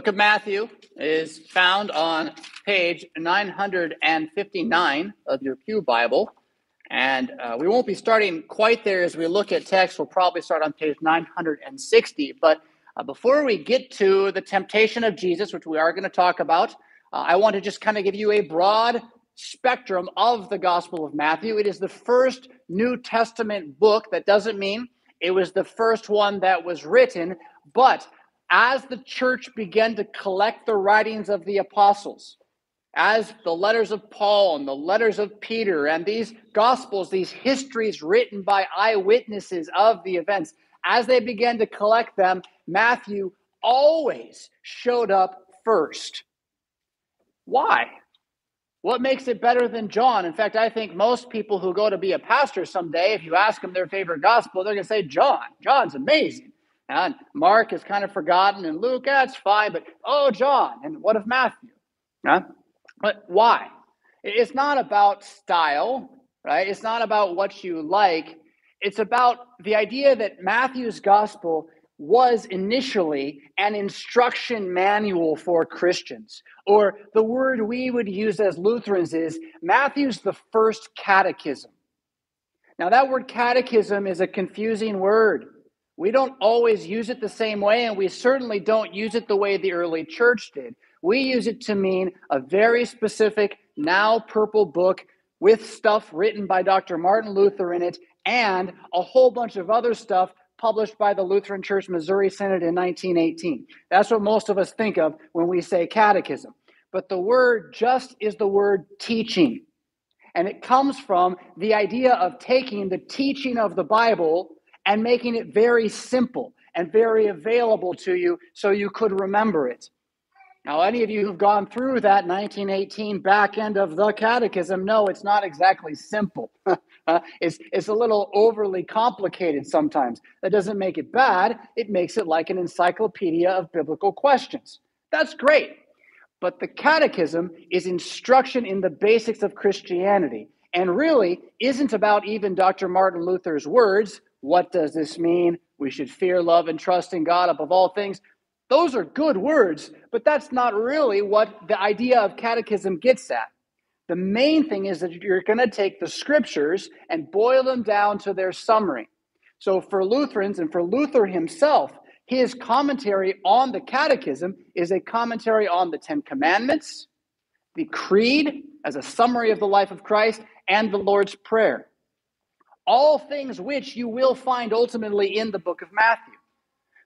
book of Matthew is found on page 959 of your Pew Bible. And uh, we won't be starting quite there as we look at text. We'll probably start on page 960. But uh, before we get to the temptation of Jesus, which we are going to talk about, uh, I want to just kind of give you a broad spectrum of the Gospel of Matthew. It is the first New Testament book. That doesn't mean it was the first one that was written, but as the church began to collect the writings of the apostles, as the letters of Paul and the letters of Peter and these gospels, these histories written by eyewitnesses of the events, as they began to collect them, Matthew always showed up first. Why? What makes it better than John? In fact, I think most people who go to be a pastor someday, if you ask them their favorite gospel, they're going to say John. John's amazing. And Mark is kind of forgotten, and Luke, ah, that's fine, but oh, John, and what of Matthew? Huh? But why? It's not about style, right? It's not about what you like. It's about the idea that Matthew's gospel was initially an instruction manual for Christians. Or the word we would use as Lutherans is Matthew's the first catechism. Now, that word catechism is a confusing word. We don't always use it the same way, and we certainly don't use it the way the early church did. We use it to mean a very specific, now purple book with stuff written by Dr. Martin Luther in it and a whole bunch of other stuff published by the Lutheran Church Missouri Synod in 1918. That's what most of us think of when we say catechism. But the word just is the word teaching. And it comes from the idea of taking the teaching of the Bible and making it very simple and very available to you so you could remember it. Now, any of you who've gone through that 1918 back end of the catechism know it's not exactly simple. it's, it's a little overly complicated sometimes. That doesn't make it bad, it makes it like an encyclopedia of biblical questions. That's great. But the catechism is instruction in the basics of Christianity and really isn't about even Dr. Martin Luther's words. What does this mean? We should fear, love, and trust in God above all things. Those are good words, but that's not really what the idea of catechism gets at. The main thing is that you're going to take the scriptures and boil them down to their summary. So for Lutherans and for Luther himself, his commentary on the catechism is a commentary on the Ten Commandments, the Creed as a summary of the life of Christ, and the Lord's Prayer. All things which you will find ultimately in the book of Matthew.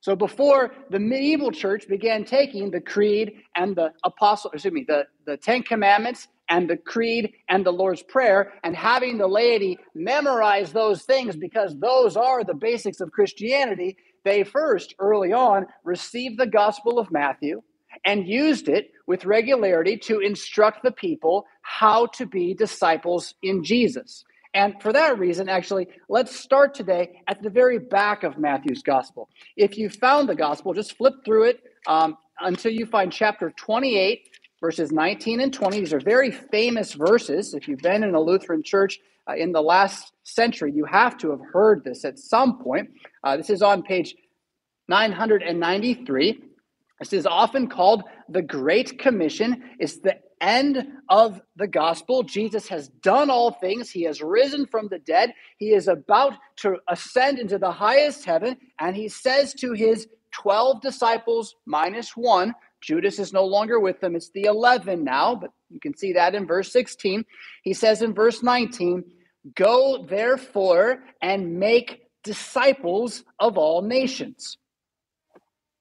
So before the medieval church began taking the creed and the apostle, excuse me, the, the Ten Commandments and the creed and the Lord's Prayer and having the laity memorize those things because those are the basics of Christianity, they first, early on, received the Gospel of Matthew and used it with regularity to instruct the people how to be disciples in Jesus. And for that reason, actually, let's start today at the very back of Matthew's gospel. If you found the gospel, just flip through it um, until you find chapter 28, verses 19 and 20. These are very famous verses. If you've been in a Lutheran church uh, in the last century, you have to have heard this at some point. Uh, this is on page 993. This is often called the Great Commission. It's the end of the gospel. Jesus has done all things. He has risen from the dead. He is about to ascend into the highest heaven. And he says to his 12 disciples, minus one, Judas is no longer with them. It's the 11 now, but you can see that in verse 16. He says in verse 19, Go therefore and make disciples of all nations.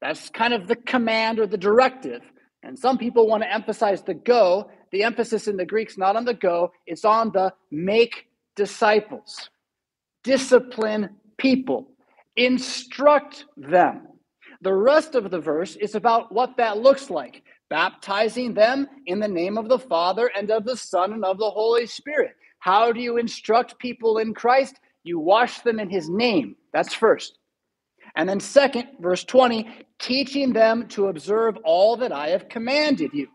That's kind of the command or the directive. And some people want to emphasize the go. The emphasis in the Greek's not on the go, it's on the make disciples, discipline people, instruct them. The rest of the verse is about what that looks like baptizing them in the name of the Father and of the Son and of the Holy Spirit. How do you instruct people in Christ? You wash them in his name. That's first. And then, second, verse 20, teaching them to observe all that I have commanded you.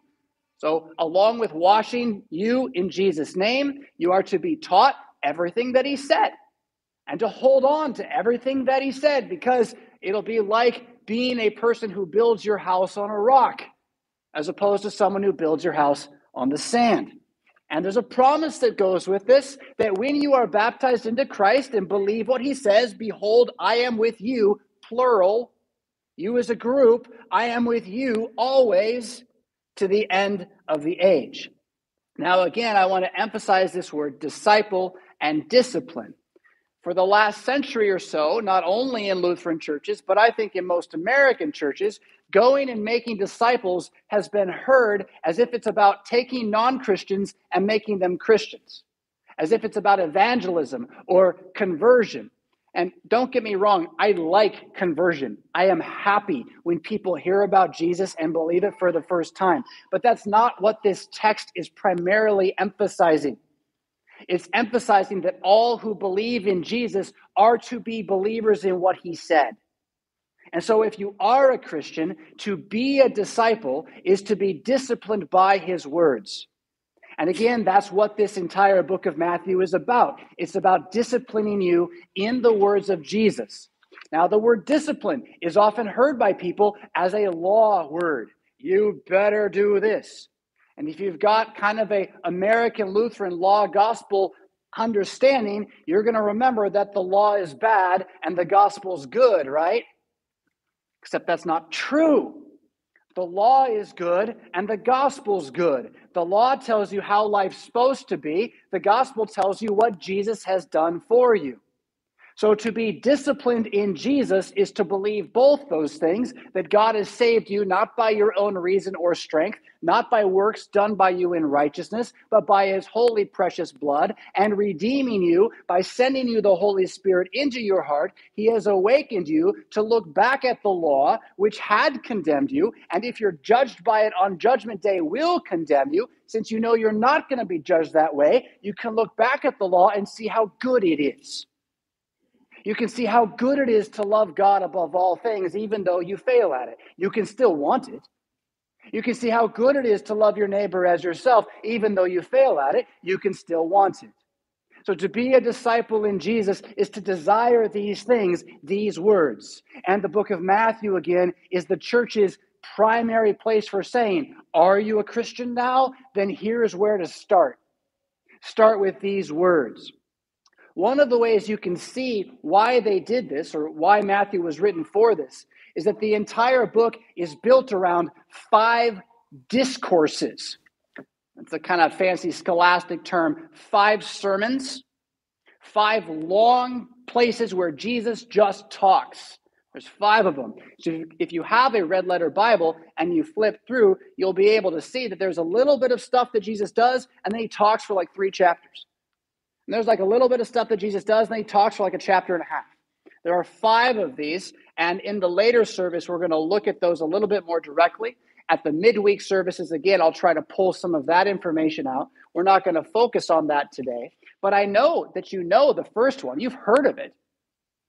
So, along with washing you in Jesus' name, you are to be taught everything that he said and to hold on to everything that he said because it'll be like being a person who builds your house on a rock, as opposed to someone who builds your house on the sand. And there's a promise that goes with this that when you are baptized into Christ and believe what he says, behold, I am with you, plural, you as a group, I am with you always to the end of the age. Now, again, I want to emphasize this word disciple and discipline. For the last century or so, not only in Lutheran churches, but I think in most American churches, going and making disciples has been heard as if it's about taking non Christians and making them Christians, as if it's about evangelism or conversion. And don't get me wrong, I like conversion. I am happy when people hear about Jesus and believe it for the first time. But that's not what this text is primarily emphasizing. It's emphasizing that all who believe in Jesus are to be believers in what he said. And so, if you are a Christian, to be a disciple is to be disciplined by his words. And again, that's what this entire book of Matthew is about. It's about disciplining you in the words of Jesus. Now, the word discipline is often heard by people as a law word. You better do this. And if you've got kind of a American Lutheran law gospel understanding, you're going to remember that the law is bad and the gospel's good, right? Except that's not true. The law is good and the gospel's good. The law tells you how life's supposed to be, the gospel tells you what Jesus has done for you. So, to be disciplined in Jesus is to believe both those things that God has saved you not by your own reason or strength, not by works done by you in righteousness, but by his holy, precious blood, and redeeming you by sending you the Holy Spirit into your heart. He has awakened you to look back at the law, which had condemned you, and if you're judged by it on Judgment Day, will condemn you. Since you know you're not going to be judged that way, you can look back at the law and see how good it is. You can see how good it is to love God above all things, even though you fail at it. You can still want it. You can see how good it is to love your neighbor as yourself, even though you fail at it. You can still want it. So, to be a disciple in Jesus is to desire these things, these words. And the book of Matthew, again, is the church's primary place for saying, Are you a Christian now? Then here's where to start. Start with these words. One of the ways you can see why they did this or why Matthew was written for this is that the entire book is built around five discourses. It's a kind of fancy scholastic term. Five sermons, five long places where Jesus just talks. There's five of them. So if you have a red letter Bible and you flip through, you'll be able to see that there's a little bit of stuff that Jesus does, and then he talks for like three chapters. And there's like a little bit of stuff that Jesus does, and he talks for like a chapter and a half. There are five of these, and in the later service, we're going to look at those a little bit more directly. At the midweek services, again, I'll try to pull some of that information out. We're not going to focus on that today, but I know that you know the first one. You've heard of it.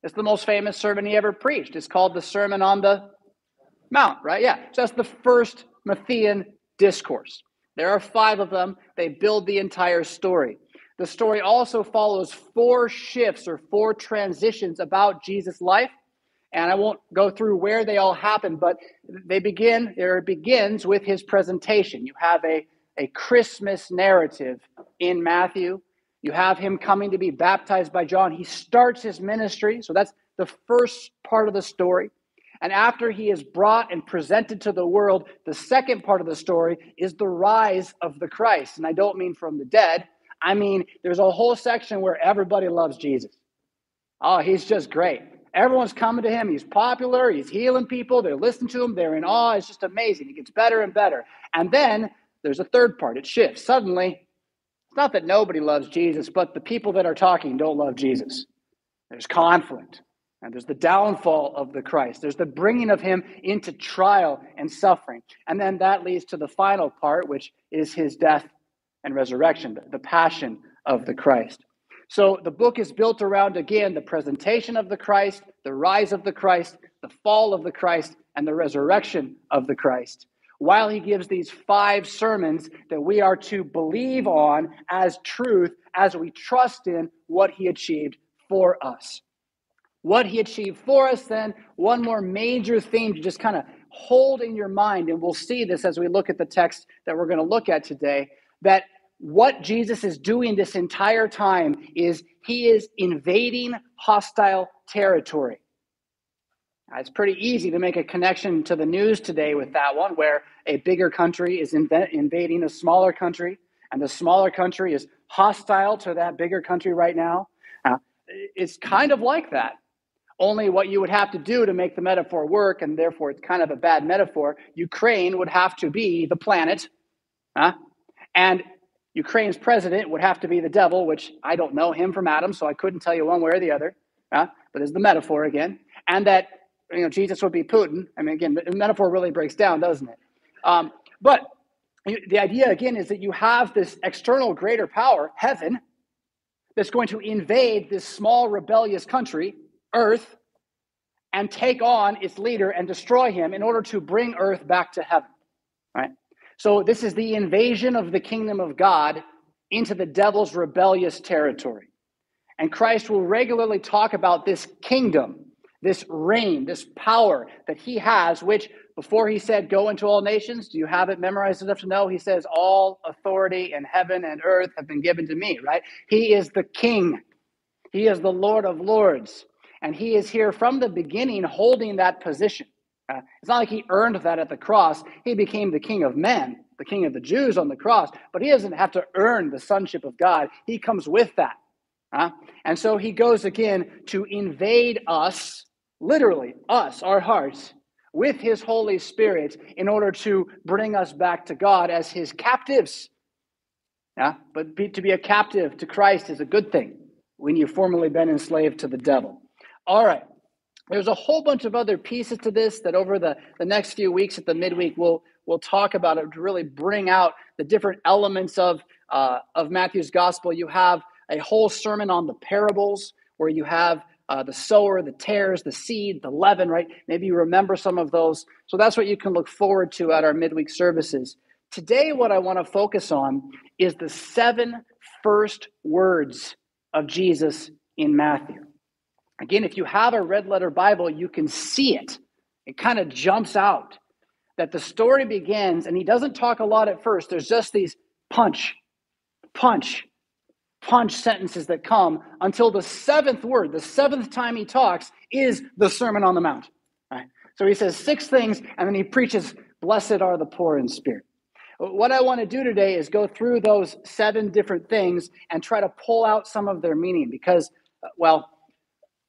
It's the most famous sermon he ever preached. It's called the Sermon on the Mount, right? Yeah. So that's the first Matthean discourse. There are five of them. They build the entire story. The story also follows four shifts or four transitions about Jesus' life. And I won't go through where they all happen, but they begin, or it begins with his presentation. You have a, a Christmas narrative in Matthew. You have him coming to be baptized by John. He starts his ministry. So that's the first part of the story. And after he is brought and presented to the world, the second part of the story is the rise of the Christ. And I don't mean from the dead, I mean, there's a whole section where everybody loves Jesus. Oh, he's just great. Everyone's coming to him. He's popular. He's healing people. They're listening to him. They're in awe. It's just amazing. He gets better and better. And then there's a third part. It shifts. Suddenly, it's not that nobody loves Jesus, but the people that are talking don't love Jesus. There's conflict. And there's the downfall of the Christ. There's the bringing of him into trial and suffering. And then that leads to the final part, which is his death and resurrection, the passion of the Christ. So the book is built around, again, the presentation of the Christ, the rise of the Christ, the fall of the Christ, and the resurrection of the Christ. While he gives these five sermons that we are to believe on as truth as we trust in what he achieved for us. what he achieved for us, then one more major theme to just kind of hold in your mind, and we'll see this as we look at the text that we're going to look at today, that what Jesus is doing this entire time is he is invading hostile territory. Now, it's pretty easy to make a connection to the news today with that one, where a bigger country is inv- invading a smaller country, and the smaller country is hostile to that bigger country right now. Uh, it's kind of like that. Only what you would have to do to make the metaphor work, and therefore it's kind of a bad metaphor, Ukraine would have to be the planet. Huh? And Ukraine's president would have to be the devil, which I don't know him from Adam, so I couldn't tell you one way or the other. Huh? But there's the metaphor again. And that you know Jesus would be Putin. I mean, again, the metaphor really breaks down, doesn't it? Um, but the idea again is that you have this external greater power, heaven, that's going to invade this small rebellious country earth and take on its leader and destroy him in order to bring earth back to heaven. So this is the invasion of the kingdom of God into the devil's rebellious territory. And Christ will regularly talk about this kingdom, this reign, this power that he has, which before he said, Go into all nations, do you have it memorized enough to know? He says, All authority in heaven and earth have been given to me, right? He is the king, he is the Lord of lords. And he is here from the beginning holding that position. Uh, it's not like he earned that at the cross. He became the king of men, the king of the Jews on the cross, but he doesn't have to earn the sonship of God. He comes with that. Uh, and so he goes again to invade us, literally, us, our hearts, with his Holy Spirit in order to bring us back to God as his captives. Yeah? But be, to be a captive to Christ is a good thing when you've formerly been enslaved to the devil. All right. There's a whole bunch of other pieces to this that over the, the next few weeks at the midweek we'll we'll talk about it to really bring out the different elements of uh, of Matthew's gospel. You have a whole sermon on the parables where you have uh, the sower, the tares, the seed, the leaven, right? Maybe you remember some of those. So that's what you can look forward to at our midweek services. Today, what I want to focus on is the seven first words of Jesus in Matthew. Again, if you have a red letter Bible, you can see it. It kind of jumps out that the story begins, and he doesn't talk a lot at first. There's just these punch, punch, punch sentences that come until the seventh word, the seventh time he talks, is the Sermon on the Mount. Right? So he says six things, and then he preaches, Blessed are the poor in spirit. What I want to do today is go through those seven different things and try to pull out some of their meaning because, well,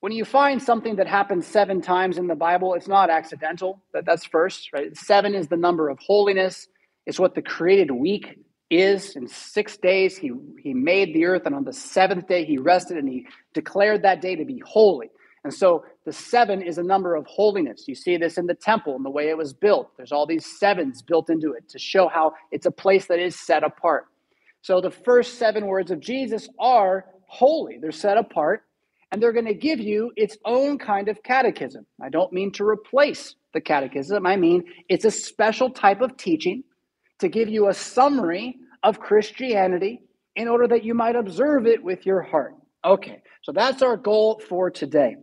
when you find something that happens seven times in the Bible, it's not accidental. That, that's first, right? Seven is the number of holiness. It's what the created week is. In six days, he, he made the earth, and on the seventh day, he rested and he declared that day to be holy. And so the seven is a number of holiness. You see this in the temple and the way it was built. There's all these sevens built into it to show how it's a place that is set apart. So the first seven words of Jesus are holy, they're set apart and they're going to give you its own kind of catechism. I don't mean to replace the catechism, I mean it's a special type of teaching to give you a summary of Christianity in order that you might observe it with your heart. Okay, so that's our goal for today.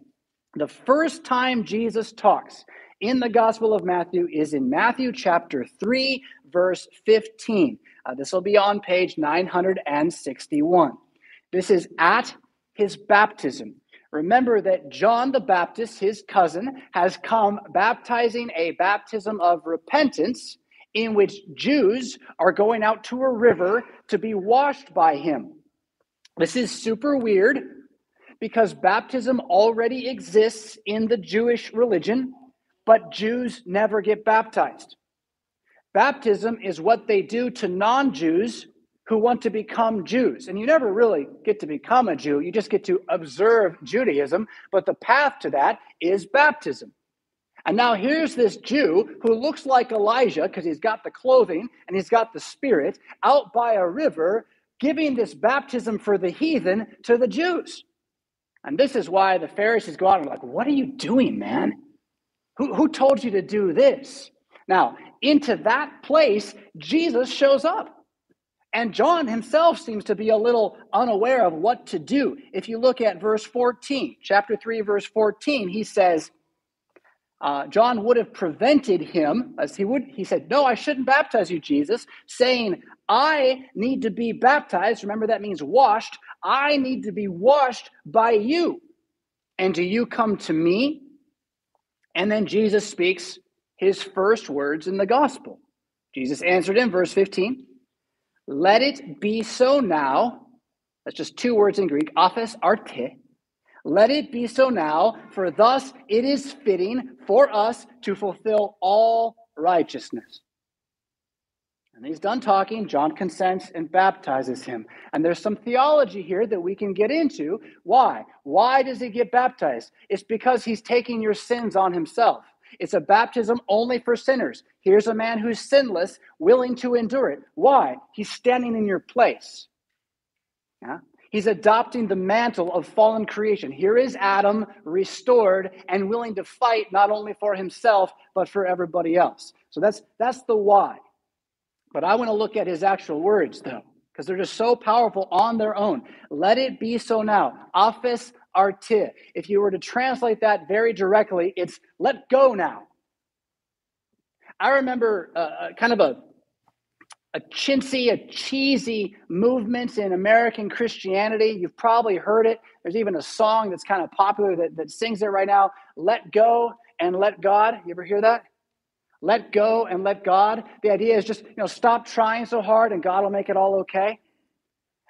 The first time Jesus talks in the Gospel of Matthew is in Matthew chapter 3, verse 15. Uh, this will be on page 961. This is at his baptism. Remember that John the Baptist, his cousin, has come baptizing a baptism of repentance in which Jews are going out to a river to be washed by him. This is super weird because baptism already exists in the Jewish religion, but Jews never get baptized. Baptism is what they do to non Jews who want to become Jews. And you never really get to become a Jew, you just get to observe Judaism. But the path to that is baptism. And now here's this Jew who looks like Elijah because he's got the clothing and he's got the spirit out by a river giving this baptism for the heathen to the Jews. And this is why the Pharisees go out and are like, What are you doing, man? Who, who told you to do this? Now, into that place, Jesus shows up. And John himself seems to be a little unaware of what to do. If you look at verse 14, chapter 3, verse 14, he says, uh, John would have prevented him, as he would, he said, No, I shouldn't baptize you, Jesus, saying, I need to be baptized. Remember, that means washed. I need to be washed by you. And do you come to me? And then Jesus speaks his first words in the gospel. Jesus answered in verse 15, Let it be so now. That's just two words in Greek, aphes arte. Let it be so now, for thus it is fitting for us to fulfill all righteousness. And he's done talking. John consents and baptizes him. And there's some theology here that we can get into. Why? Why does he get baptized? It's because he's taking your sins on himself. It's a baptism only for sinners. Here's a man who's sinless, willing to endure it. Why? He's standing in your place. Yeah? He's adopting the mantle of fallen creation. Here is Adam restored and willing to fight not only for himself, but for everybody else. So that's, that's the why. But I want to look at his actual words, though, because they're just so powerful on their own. Let it be so now. Aphes arte. If you were to translate that very directly, it's let go now. I remember uh, uh kind of a a chintzy, a cheesy movement in American Christianity. You've probably heard it. There's even a song that's kind of popular that, that sings it right now. Let go and let God. You ever hear that? Let go and let God. The idea is just, you know, stop trying so hard and God will make it all okay.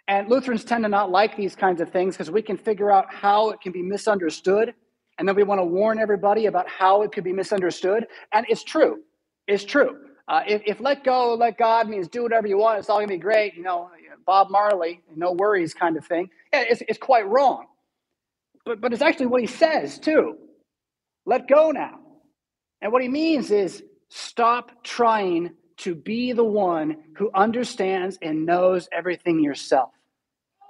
And Lutherans tend to not like these kinds of things because we can figure out how it can be misunderstood. And then we want to warn everybody about how it could be misunderstood. And it's true. It's true. Uh, if, if let go, let God means do whatever you want, it's all going to be great, you know, Bob Marley, no worries kind of thing, yeah, it's, it's quite wrong. But, but it's actually what he says, too. Let go now. And what he means is Stop trying to be the one who understands and knows everything yourself.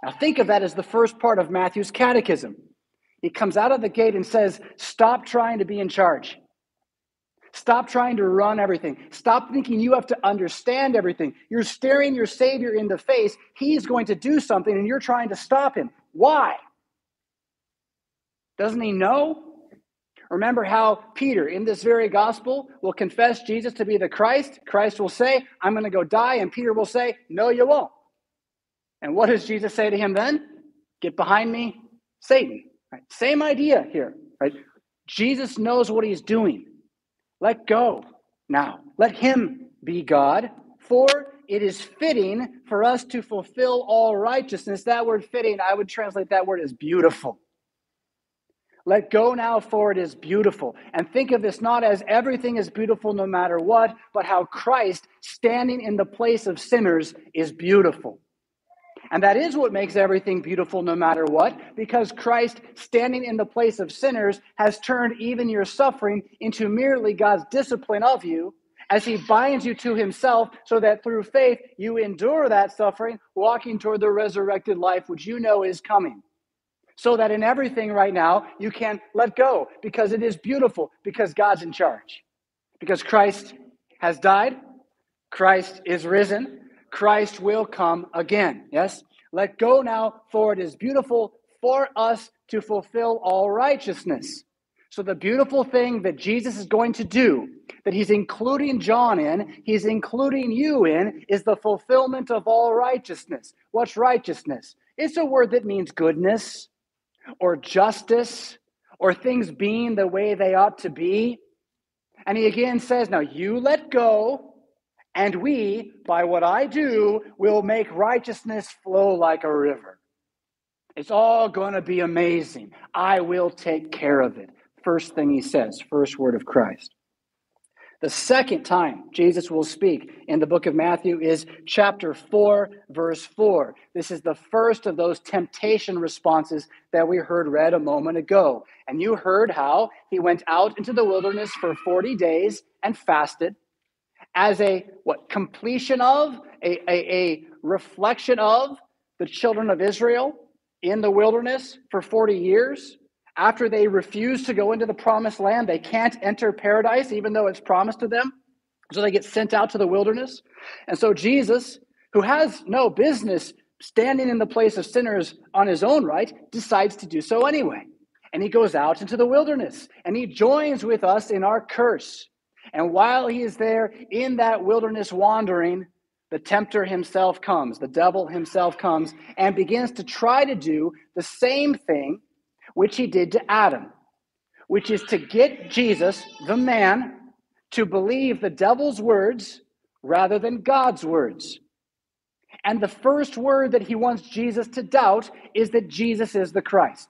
Now, think of that as the first part of Matthew's catechism. He comes out of the gate and says, Stop trying to be in charge. Stop trying to run everything. Stop thinking you have to understand everything. You're staring your Savior in the face. He's going to do something, and you're trying to stop him. Why? Doesn't he know? Remember how Peter, in this very gospel, will confess Jesus to be the Christ. Christ will say, I'm going to go die. And Peter will say, No, you won't. And what does Jesus say to him then? Get behind me, Satan. Right? Same idea here. Right? Jesus knows what he's doing. Let go now. Let him be God. For it is fitting for us to fulfill all righteousness. That word fitting, I would translate that word as beautiful. Let go now, for it is beautiful. And think of this not as everything is beautiful no matter what, but how Christ standing in the place of sinners is beautiful. And that is what makes everything beautiful no matter what, because Christ standing in the place of sinners has turned even your suffering into merely God's discipline of you as he binds you to himself so that through faith you endure that suffering, walking toward the resurrected life which you know is coming so that in everything right now you can let go because it is beautiful, because God's in charge. Because Christ has died, Christ is risen, Christ will come again. Yes? Let go now, for it is beautiful for us to fulfill all righteousness. So, the beautiful thing that Jesus is going to do, that he's including John in, he's including you in, is the fulfillment of all righteousness. What's righteousness? It's a word that means goodness, or justice or things being the way they ought to be. And he again says, Now you let go, and we, by what I do, will make righteousness flow like a river. It's all going to be amazing. I will take care of it. First thing he says, first word of Christ. The second time Jesus will speak in the book of Matthew is chapter 4, verse 4. This is the first of those temptation responses that we heard read a moment ago. And you heard how he went out into the wilderness for 40 days and fasted as a what completion of a, a, a reflection of the children of Israel in the wilderness for 40 years after they refuse to go into the promised land, they can't enter paradise, even though it's promised to them. So they get sent out to the wilderness. And so Jesus who has no business standing in the place of sinners on his own right, decides to do so anyway. And he goes out into the wilderness and he joins with us in our curse. And while he is there in that wilderness wandering, the tempter himself comes, the devil himself comes, and begins to try to do the same thing which he did to Adam, which is to get Jesus, the man, to believe the devil's words rather than God's words. And the first word that he wants Jesus to doubt is that Jesus is the Christ.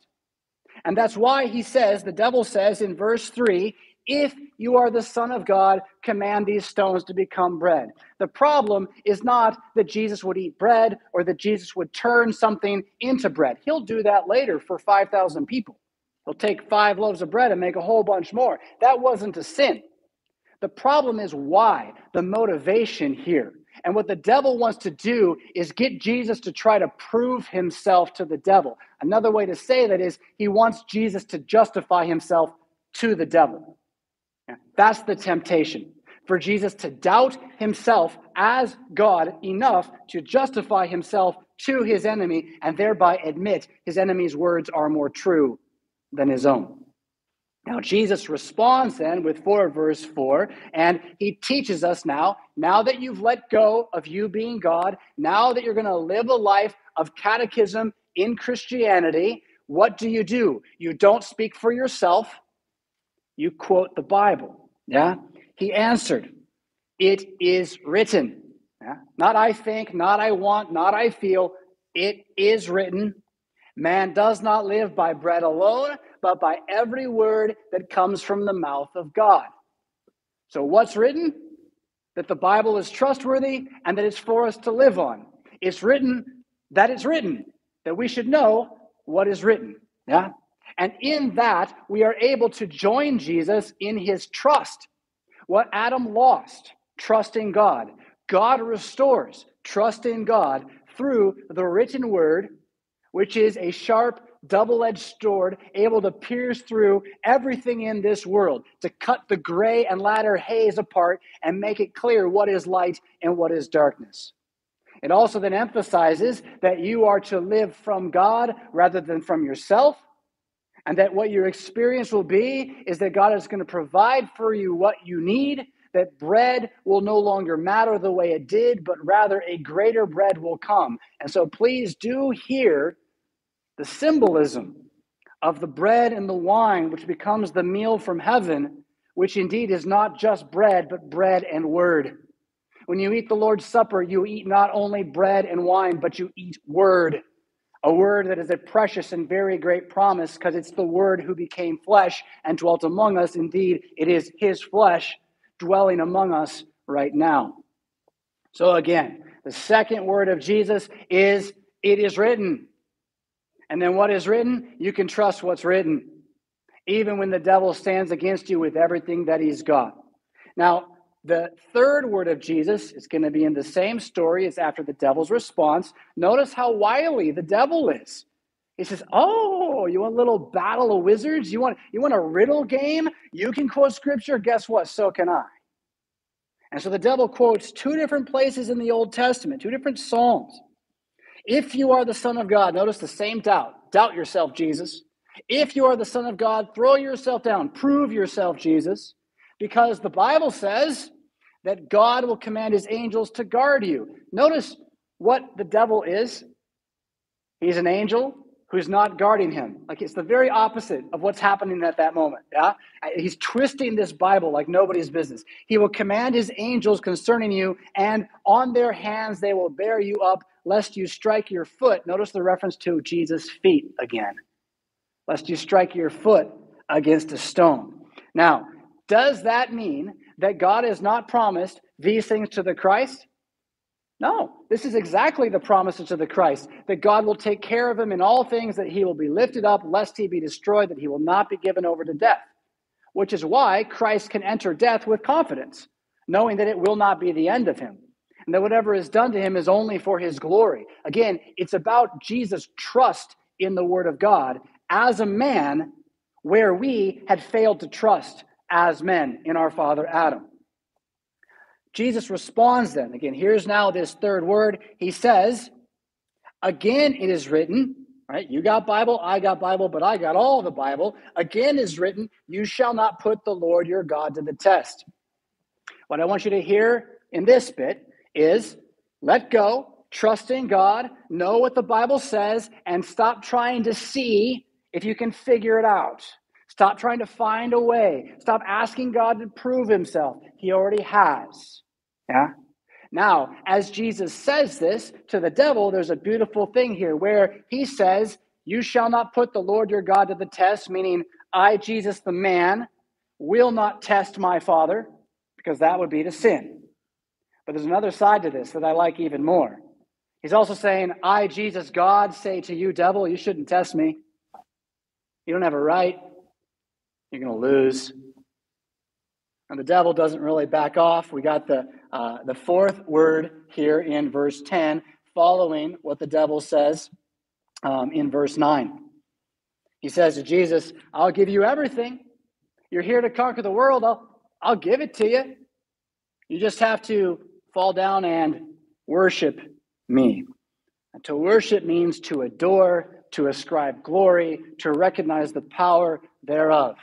And that's why he says, the devil says in verse 3 if you are the Son of God, command these stones to become bread. The problem is not that Jesus would eat bread or that Jesus would turn something into bread. He'll do that later for 5,000 people. He'll take five loaves of bread and make a whole bunch more. That wasn't a sin. The problem is why, the motivation here. And what the devil wants to do is get Jesus to try to prove himself to the devil. Another way to say that is he wants Jesus to justify himself to the devil. That's the temptation for Jesus to doubt himself as God enough to justify himself to his enemy and thereby admit his enemy's words are more true than his own. Now, Jesus responds then with 4 verse 4, and he teaches us now, now that you've let go of you being God, now that you're going to live a life of catechism in Christianity, what do you do? You don't speak for yourself, you quote the Bible. Yeah? He answered, It is written. Yeah? Not I think, not I want, not I feel. It is written. Man does not live by bread alone, but by every word that comes from the mouth of God. So, what's written? That the Bible is trustworthy and that it's for us to live on. It's written that it's written, that we should know what is written. Yeah? And in that, we are able to join Jesus in his trust. What Adam lost, trusting God, God restores trust in God through the written word, which is a sharp, double edged sword able to pierce through everything in this world, to cut the gray and latter haze apart and make it clear what is light and what is darkness. It also then emphasizes that you are to live from God rather than from yourself and that what your experience will be is that God is going to provide for you what you need, that bread will no longer matter the way it did, but rather a greater bread will come. And so please do hear the symbolism of the bread and the wine, which becomes the meal from heaven, which indeed is not just bread, but bread and word. When you eat the Lord's Supper, you eat not only bread and wine, but you eat word a word that is a precious and very great promise because it's the word who became flesh and dwelt among us. Indeed, it is his flesh dwelling among us right now. So, again, the second word of Jesus is, It is written. And then what is written? You can trust what's written, even when the devil stands against you with everything that he's got. Now, the third word of Jesus is going to be in the same story as after the devil's response. Notice how wily the devil is. He says, "Oh, you want a little battle of wizards? You want you want a riddle game? You can quote scripture. Guess what? So can I." And so the devil quotes two different places in the Old Testament, two different psalms. If you are the Son of God, notice the same doubt. Doubt yourself, Jesus. If you are the Son of God, throw yourself down. Prove yourself, Jesus because the Bible says that God will command his angels to guard you. Notice what the devil is. He's an angel who's not guarding him. Like it's the very opposite of what's happening at that moment. Yeah? He's twisting this Bible like nobody's business. He will command his angels concerning you, and on their hands they will bear you up, lest you strike your foot. Notice the reference to Jesus' feet again. Lest you strike your foot against a stone. Now, does that mean that God has not promised these things to the Christ? No, this is exactly the promises to the Christ that God will take care of him in all things, that he will be lifted up, lest he be destroyed, that he will not be given over to death. Which is why Christ can enter death with confidence, knowing that it will not be the end of him, and that whatever is done to him is only for his glory. Again, it's about Jesus' trust in the Word of God as a man where we had failed to trust as men in our father Adam. Jesus responds then. Again, here's now this third word. He says, Again, it is written, right? You got Bible, I got Bible, but I got all the Bible. Again is written, You shall not put the Lord your God to the test. What I want you to hear in this bit is let go, trust in God, know what the Bible says, and stop trying to see if you can figure it out. Stop trying to find a way. Stop asking God to prove himself. He already has. Yeah? Now, as Jesus says this to the devil, there's a beautiful thing here where he says, You shall not put the Lord your God to the test, meaning, I, Jesus the man, will not test my Father, because that would be to sin. But there's another side to this that I like even more. He's also saying, I, Jesus, God, say to you, devil, you shouldn't test me. You don't have a right. You're going to lose. And the devil doesn't really back off. We got the, uh, the fourth word here in verse 10, following what the devil says um, in verse 9. He says to Jesus, I'll give you everything. You're here to conquer the world. I'll, I'll give it to you. You just have to fall down and worship me. And to worship means to adore, to ascribe glory, to recognize the power thereof.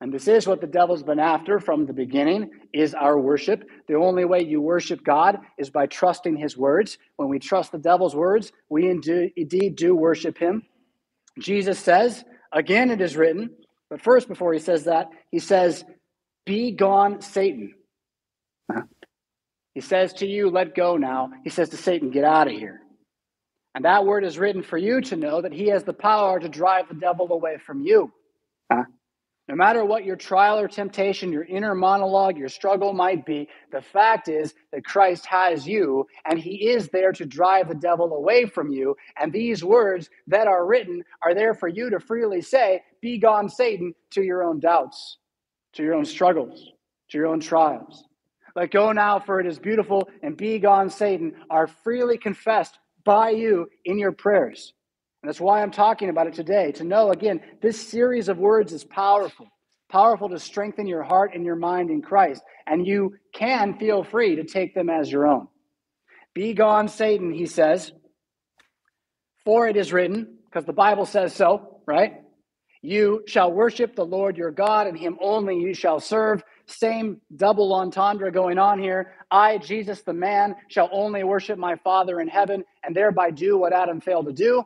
And this is what the devil's been after from the beginning is our worship. The only way you worship God is by trusting his words. When we trust the devil's words, we indeed do worship him. Jesus says, again it is written, but first before he says that, he says, "Be gone, Satan." Uh-huh. He says to you, "Let go now." He says to Satan, "Get out of here." And that word is written for you to know that he has the power to drive the devil away from you. Uh-huh. No matter what your trial or temptation, your inner monologue, your struggle might be, the fact is that Christ has you and he is there to drive the devil away from you. And these words that are written are there for you to freely say, Be gone, Satan, to your own doubts, to your own struggles, to your own trials. Let go now, for it is beautiful, and be gone, Satan, are freely confessed by you in your prayers. And that's why I'm talking about it today to know, again, this series of words is powerful, powerful to strengthen your heart and your mind in Christ. And you can feel free to take them as your own. Be gone, Satan, he says, for it is written, because the Bible says so, right? You shall worship the Lord your God, and him only you shall serve. Same double entendre going on here. I, Jesus the man, shall only worship my Father in heaven, and thereby do what Adam failed to do.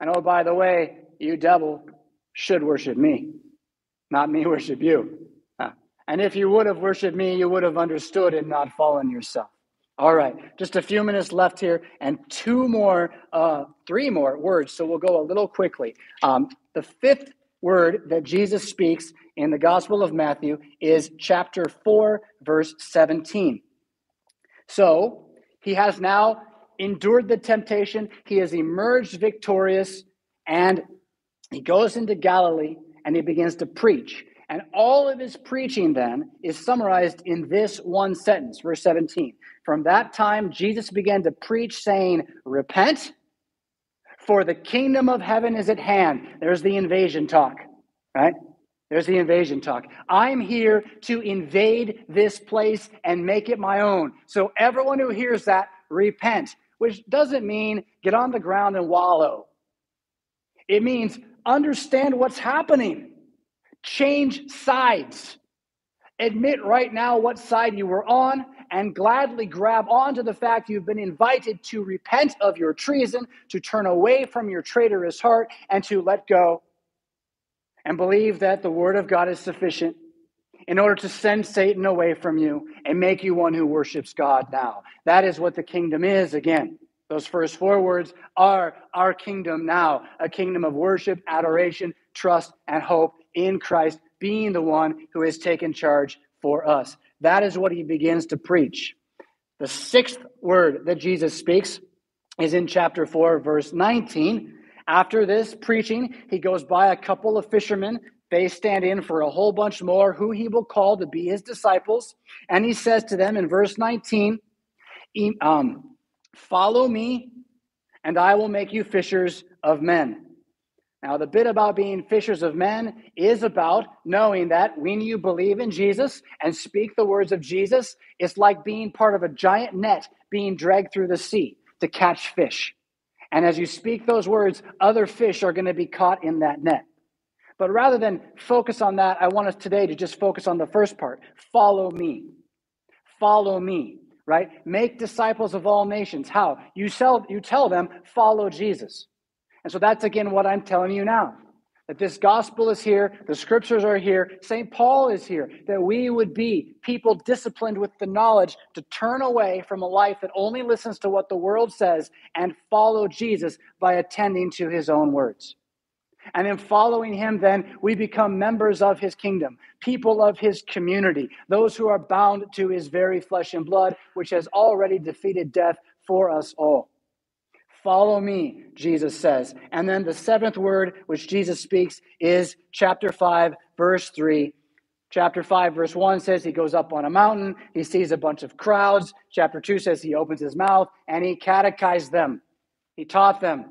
And oh, by the way, you devil should worship me, not me worship you. And if you would have worshiped me, you would have understood and not fallen yourself. All right, just a few minutes left here, and two more, uh, three more words. So we'll go a little quickly. Um, the fifth word that Jesus speaks in the Gospel of Matthew is chapter 4, verse 17. So he has now endured the temptation. He has emerged victorious and he goes into Galilee and he begins to preach. And all of his preaching then is summarized in this one sentence, verse 17. From that time, Jesus began to preach, saying, Repent, for the kingdom of heaven is at hand. There's the invasion talk, right? There's the invasion talk. I'm here to invade this place and make it my own. So, everyone who hears that, repent which doesn't mean get on the ground and wallow. It means understand what's happening, change sides, admit right now what side you were on, and gladly grab onto the fact you've been invited to repent of your treason, to turn away from your traitorous heart, and to let go. And believe that the word of God is sufficient in order to send Satan away from you and make you one who worships God now. That is what the kingdom is again. Those first four words are our kingdom now, a kingdom of worship, adoration, trust, and hope in Christ being the one who has taken charge for us. That is what he begins to preach. The sixth word that Jesus speaks is in chapter 4, verse 19. After this preaching, he goes by a couple of fishermen they stand in for a whole bunch more who he will call to be his disciples. And he says to them in verse 19, um, Follow me, and I will make you fishers of men. Now, the bit about being fishers of men is about knowing that when you believe in Jesus and speak the words of Jesus, it's like being part of a giant net being dragged through the sea to catch fish. And as you speak those words, other fish are going to be caught in that net. But rather than focus on that, I want us today to just focus on the first part follow me. Follow me, right? Make disciples of all nations. How? You, sell, you tell them, follow Jesus. And so that's again what I'm telling you now. That this gospel is here, the scriptures are here, St. Paul is here, that we would be people disciplined with the knowledge to turn away from a life that only listens to what the world says and follow Jesus by attending to his own words. And in following him, then we become members of his kingdom, people of his community, those who are bound to his very flesh and blood, which has already defeated death for us all. Follow me, Jesus says. And then the seventh word which Jesus speaks is chapter 5, verse 3. Chapter 5, verse 1 says he goes up on a mountain, he sees a bunch of crowds. Chapter 2 says he opens his mouth and he catechized them. He taught them.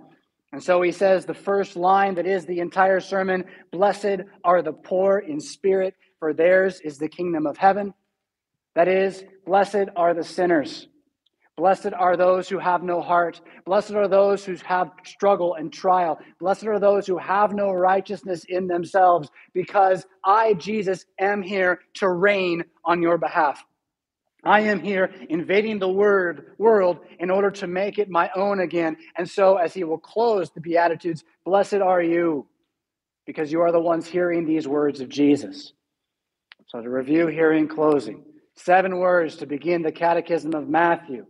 And so he says the first line that is the entire sermon Blessed are the poor in spirit, for theirs is the kingdom of heaven. That is, blessed are the sinners. Blessed are those who have no heart. Blessed are those who have struggle and trial. Blessed are those who have no righteousness in themselves, because I, Jesus, am here to reign on your behalf. I am here invading the word world in order to make it my own again. And so, as he will close the Beatitudes, blessed are you, because you are the ones hearing these words of Jesus. So, to review here in closing, seven words to begin the Catechism of Matthew.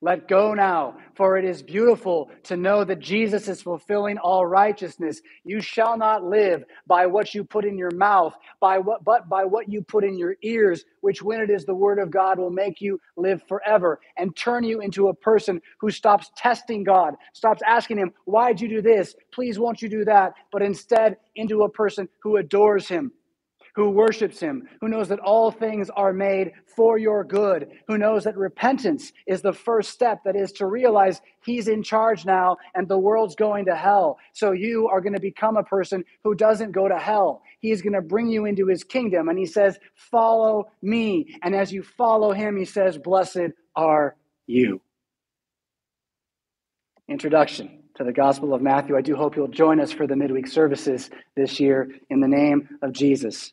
Let go now, for it is beautiful to know that Jesus is fulfilling all righteousness. You shall not live by what you put in your mouth, by what, but by what you put in your ears, which when it is the word of God will make you live forever and turn you into a person who stops testing God, stops asking him, Why'd you do this? Please, won't you do that? But instead, into a person who adores him who worships him, who knows that all things are made for your good, who knows that repentance is the first step that is to realize he's in charge now and the world's going to hell. So you are going to become a person who doesn't go to hell. He's going to bring you into his kingdom. And he says, Follow me. And as you follow him, he says, Blessed are you. Introduction to the Gospel of Matthew. I do hope you'll join us for the midweek services this year in the name of Jesus.